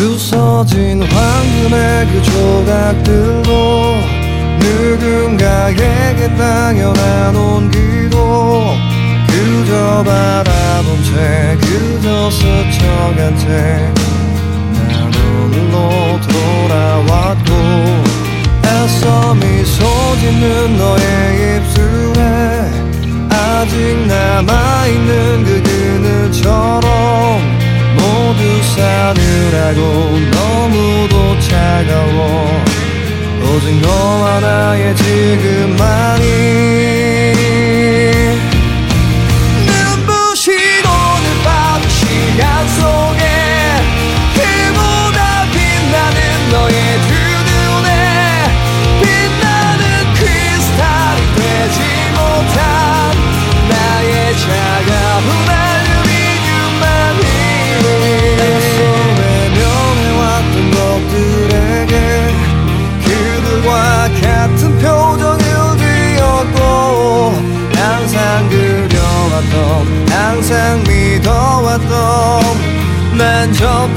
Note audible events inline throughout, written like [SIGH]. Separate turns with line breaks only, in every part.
부서진 황금의 그 조각들도 누군가에게 당연한 온기도 그저 바라본 채 그저 스쳐간 채 나로 돌아왔고 애써 미소 짓는 너의 입술에 아직 남아있는 그 그늘처럼 부산이라고 너무도 차가워. 오직 너와 나의 지금 만이
Chào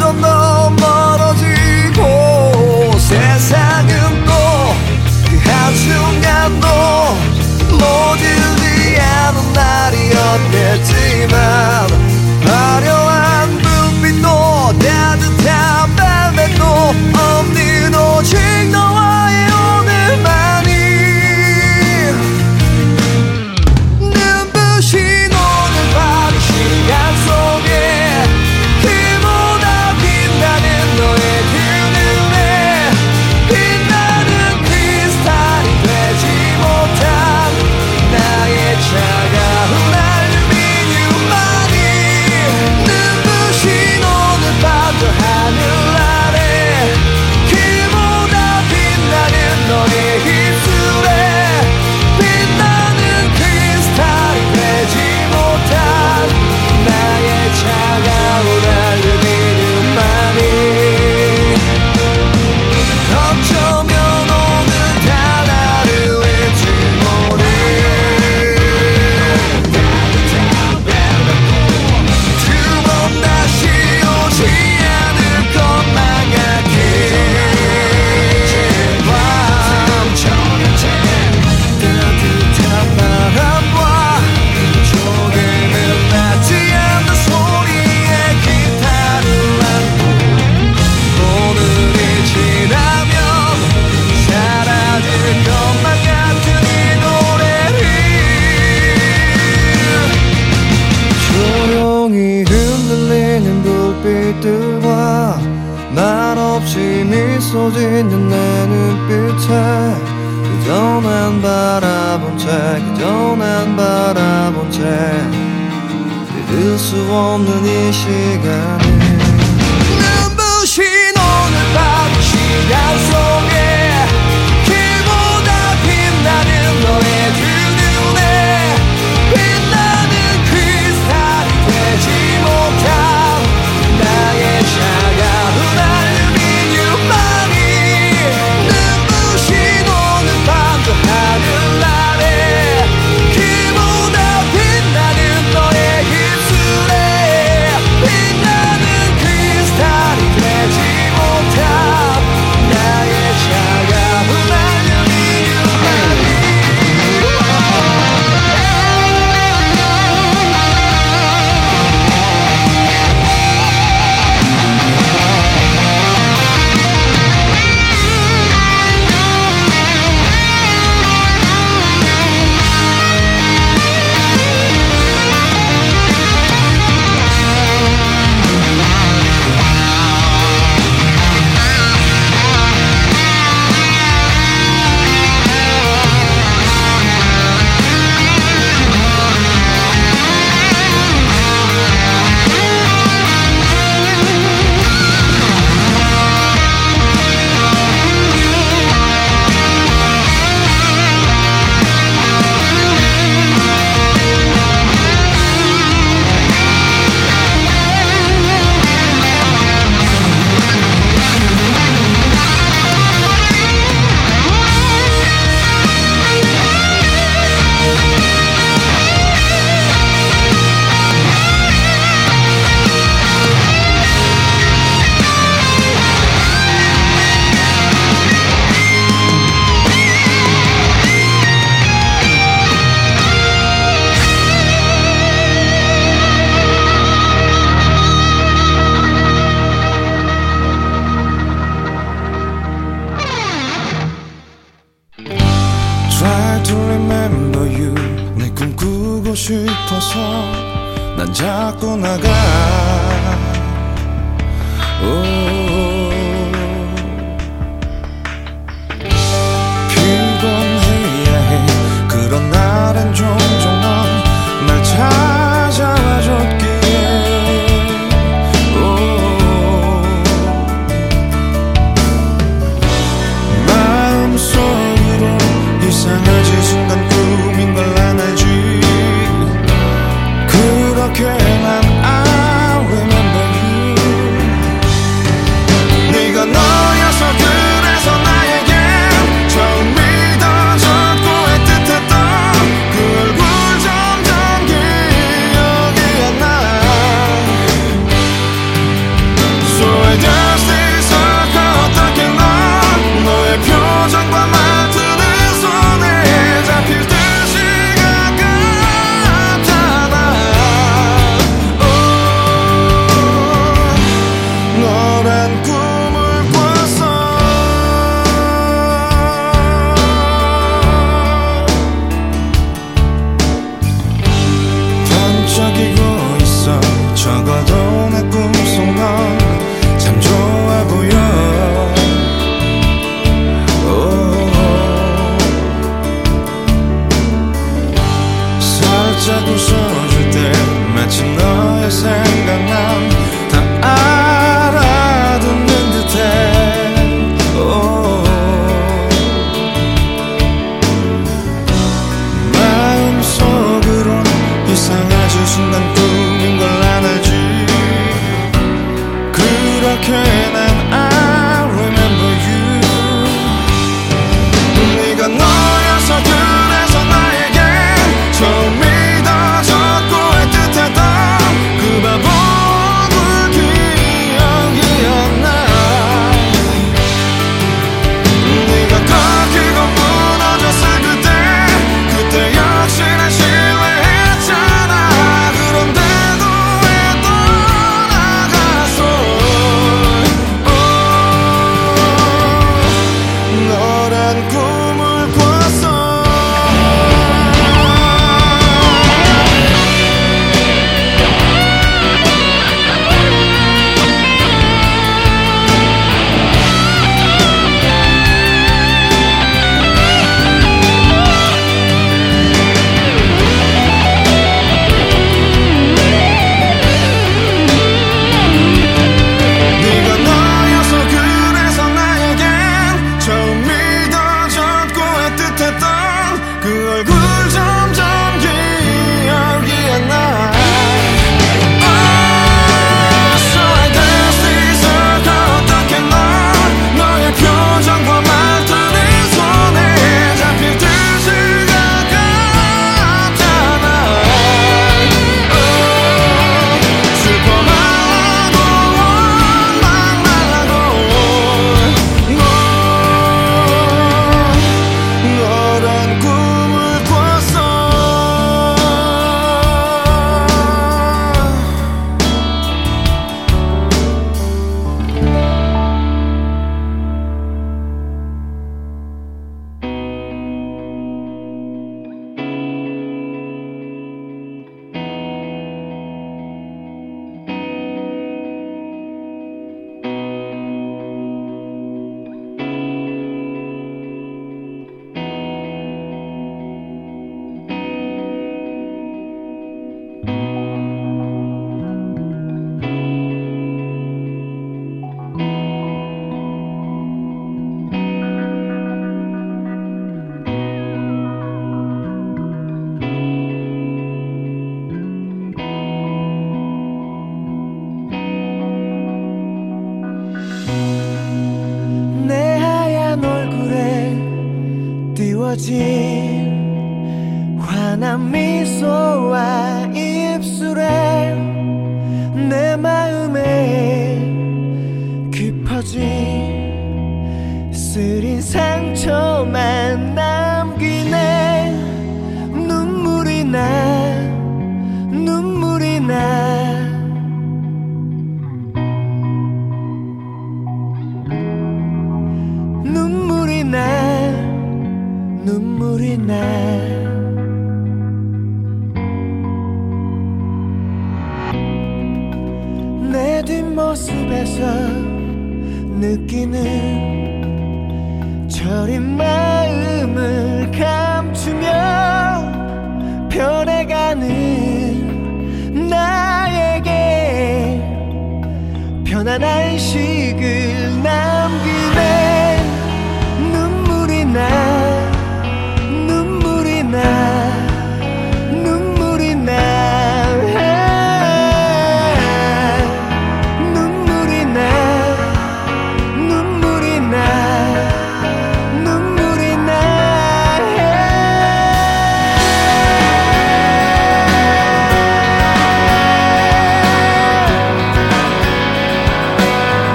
편한 안식을 남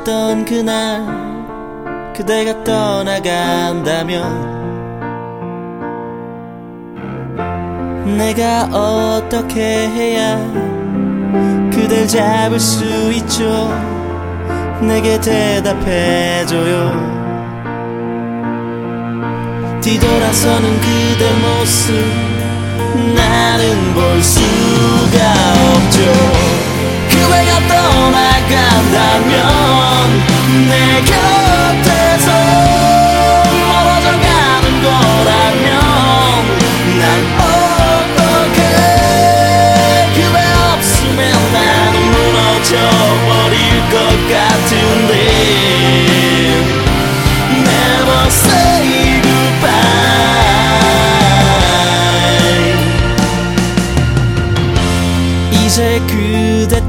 만났던 그날
그대가 떠나간다면 내가 어떻게 해야 그댈 잡을 수 있죠? 내게 대답해줘요. 뒤돌아서는 그대 모습 나는 볼 수가 없죠. 내가 떠나간다면 내 곁에서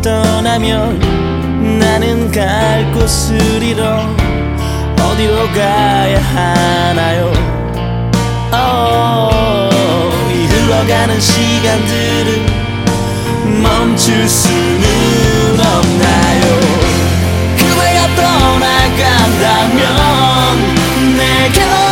떠나면 나는 갈 곳을 잃어 어디로 가야 하나요? Oh, 이 흘러가는 시간들을 멈출 수는 없나요? 그대가 떠나간다면 내게로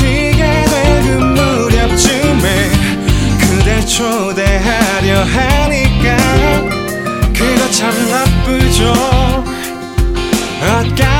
지게 될 그 무렵쯤에 그대
초대하려
하니까 그거 참 나쁘죠. 아까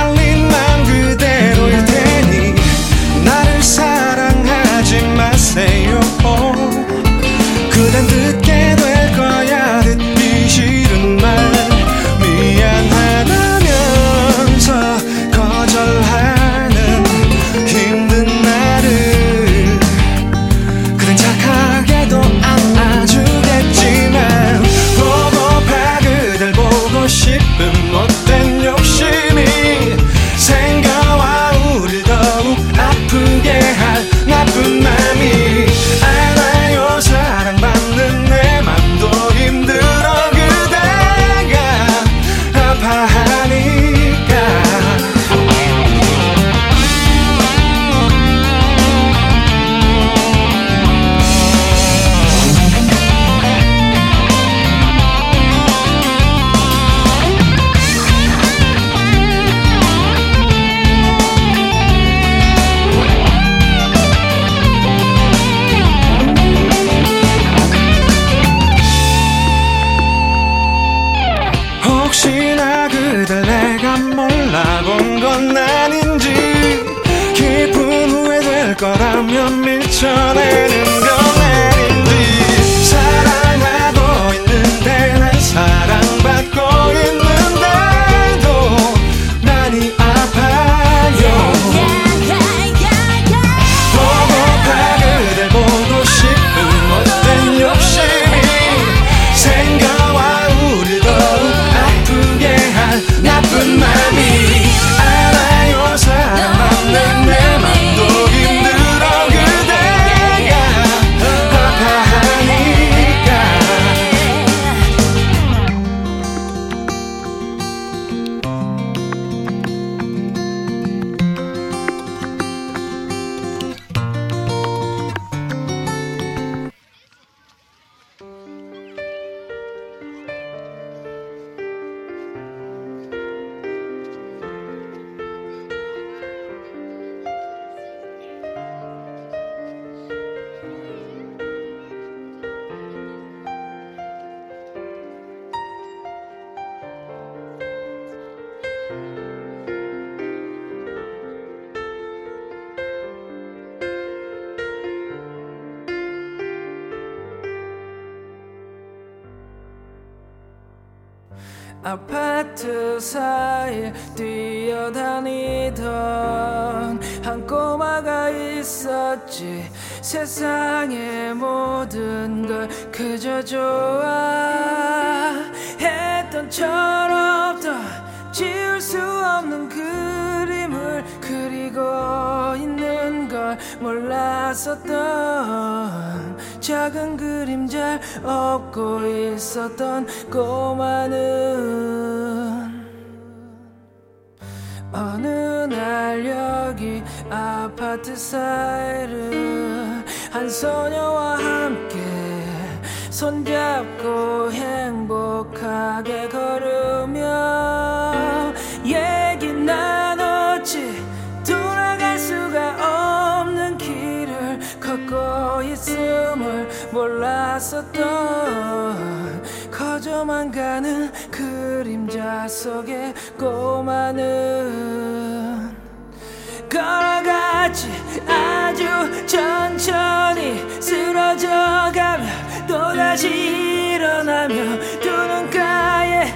아파트 사이 뛰어다니던 한 꼬마가 있었지. 세상의 모든 걸 그저 좋아했던 철없던 지울 수 없는 그림을 그리고 있는 걸 몰랐었던 작은 그림자 얻고 있었던 꼬마는 어느 날 여기 아파트 사이를 한 소녀와 함께 손잡고 행복하게 걸을 봤었던 커져만 가는 그림자 속에 꼬마는 걸어갔지 아주 천천히 쓰러져가며 또다시 일어나며 두 눈가에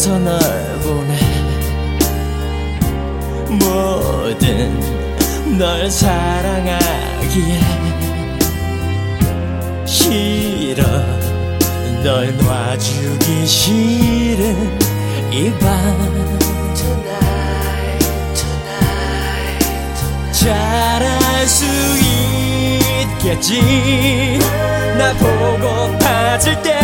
웃으면서
널 보내. 모든 널 사랑하기에 싫어. 널 놔주기 싫은 이밤. 잘할 수 있겠지. 나 보고 빠질 때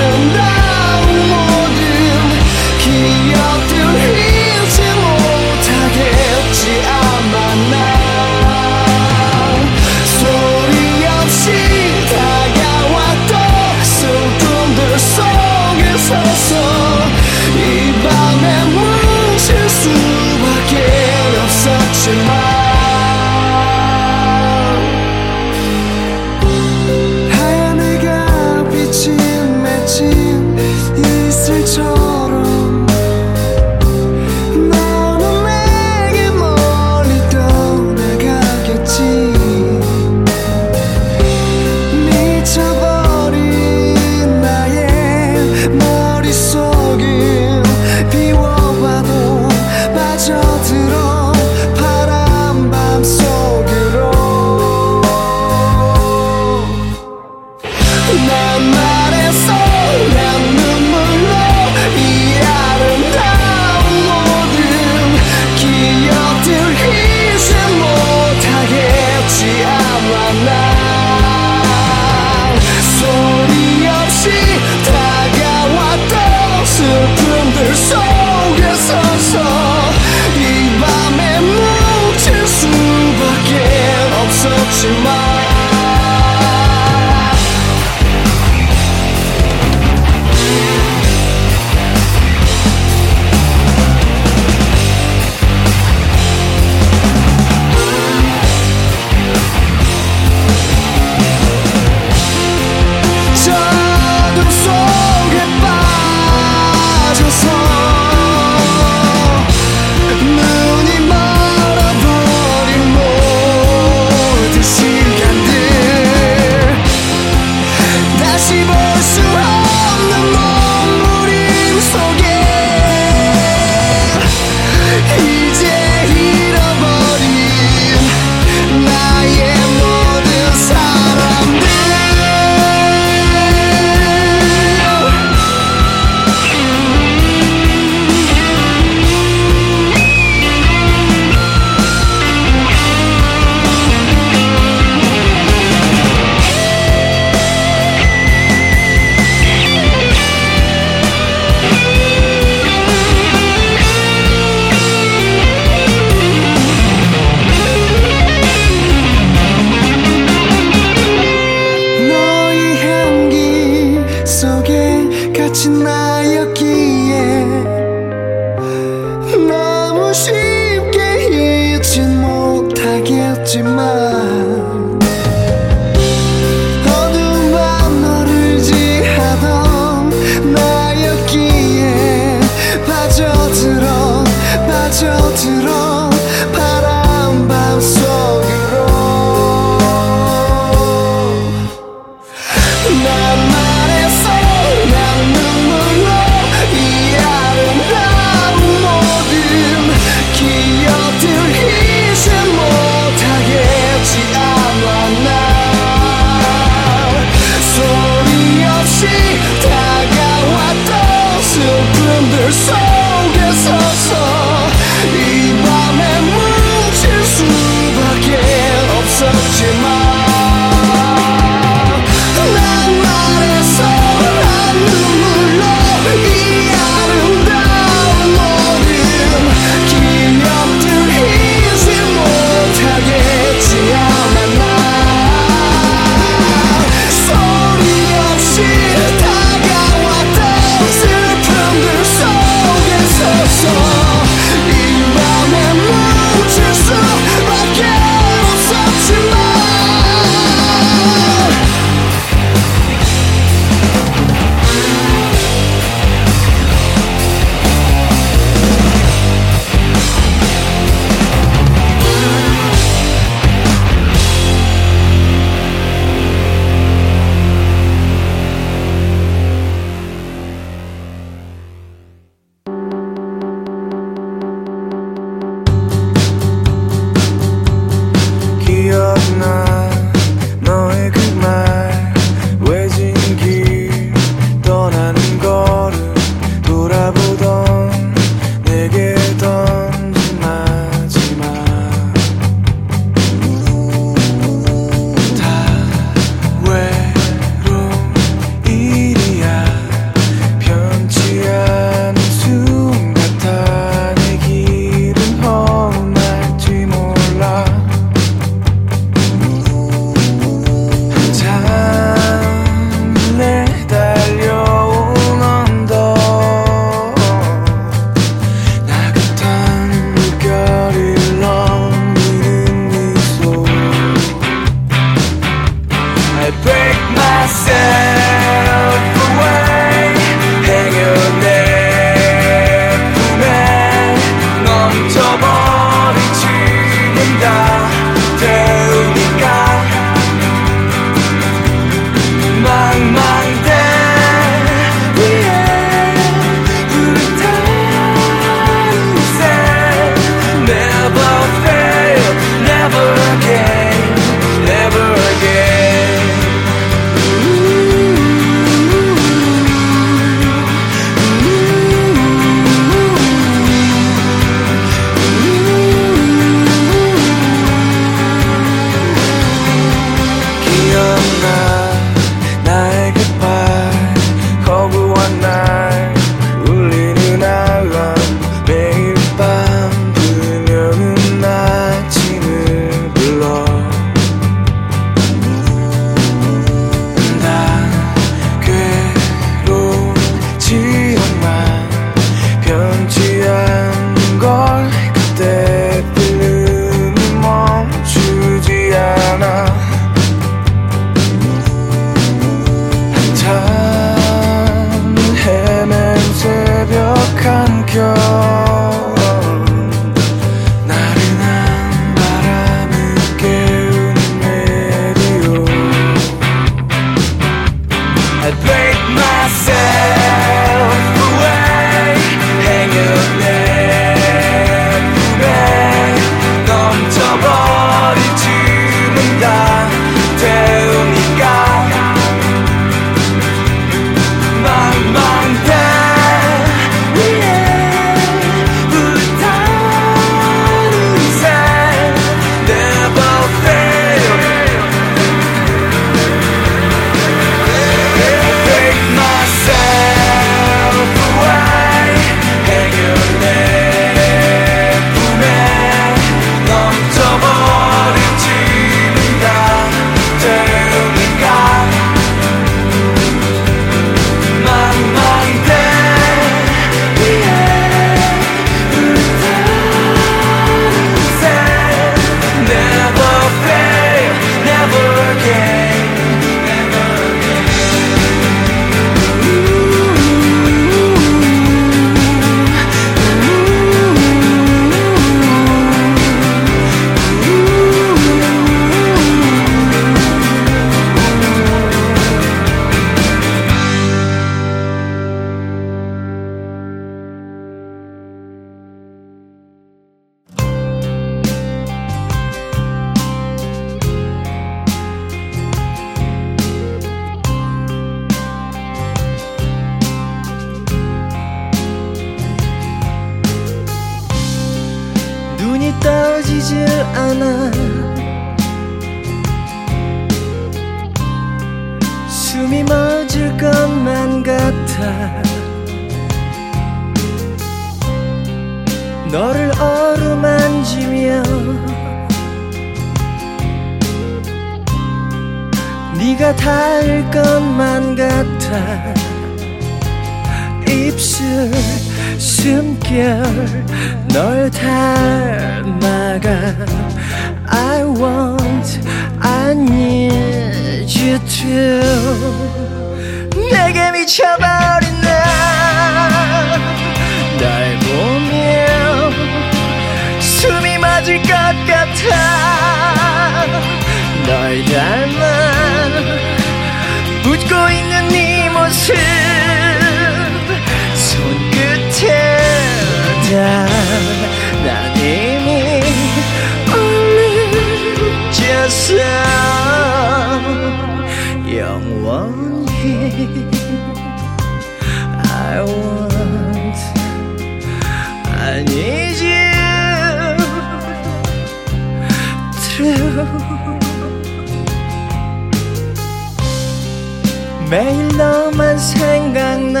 [LAUGHS] 매일 너만 생각나.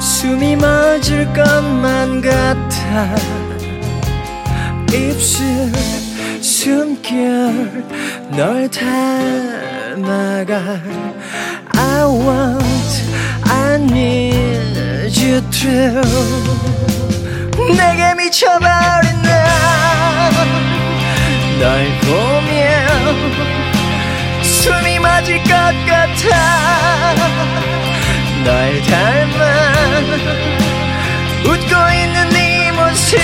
숨이 멎을 것만 같아. 입술 숨결 널 닮아가. I want I need you to 내게 미쳐버린 나널 보며 숨이 멎을 것 같아. 널 닮아 웃고 있는 네 모습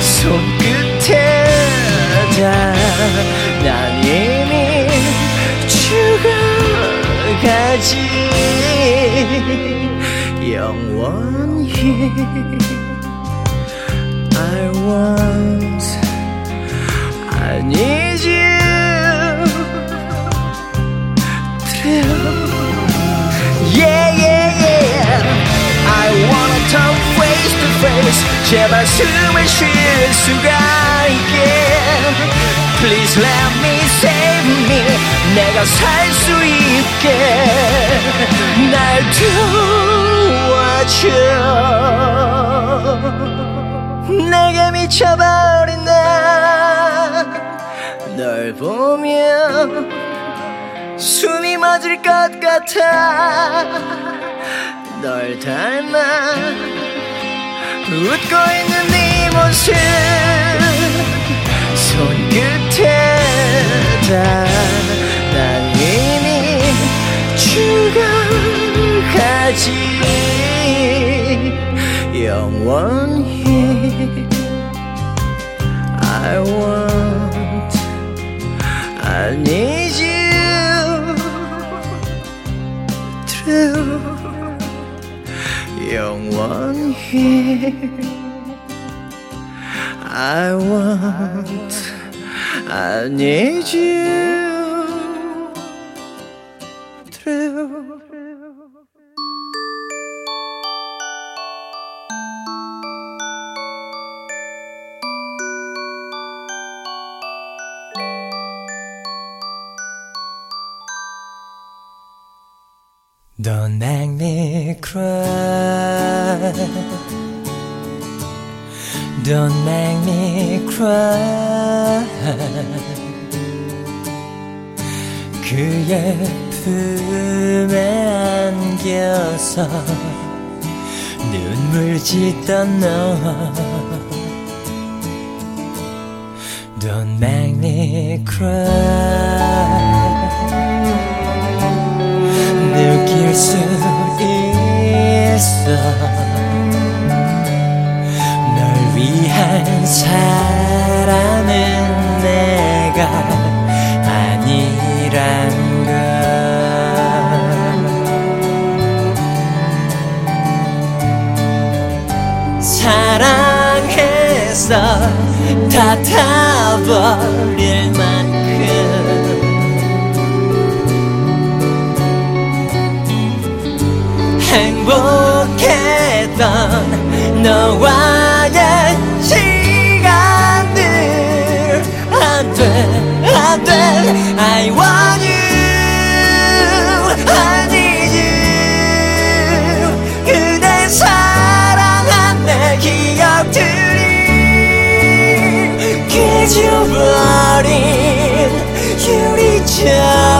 손끝에 다난 이미 죽어가지 영원히 I want I need you through Yeah yeah yeah I wanna talk face to face 제발 숨을 쉴 수가 있게 Please let me save me 내가 살 수 있게 날 도 와줘 내게 미쳐버린 나널 보며 숨이 멎을 것 같아. 널 닮아 웃고 있는 네 모습 손끝에 다난 이미 죽어가지 Young one here. I want, I need you true. Young one here. I want, I need you. Cry. Don't make me cry. 그의 품에 안겨서 눈물 짓던 너. Don't make me cry. 느낄 수 있 어. 널 위한 사람은 내가 아니란 걸. 사랑해서 다 타버릴 만큼 행복했던 너와의 시간들. 안돼 안돼. I want you I need you. 그대 사랑한 내 기억들이 잊어버린 유리창.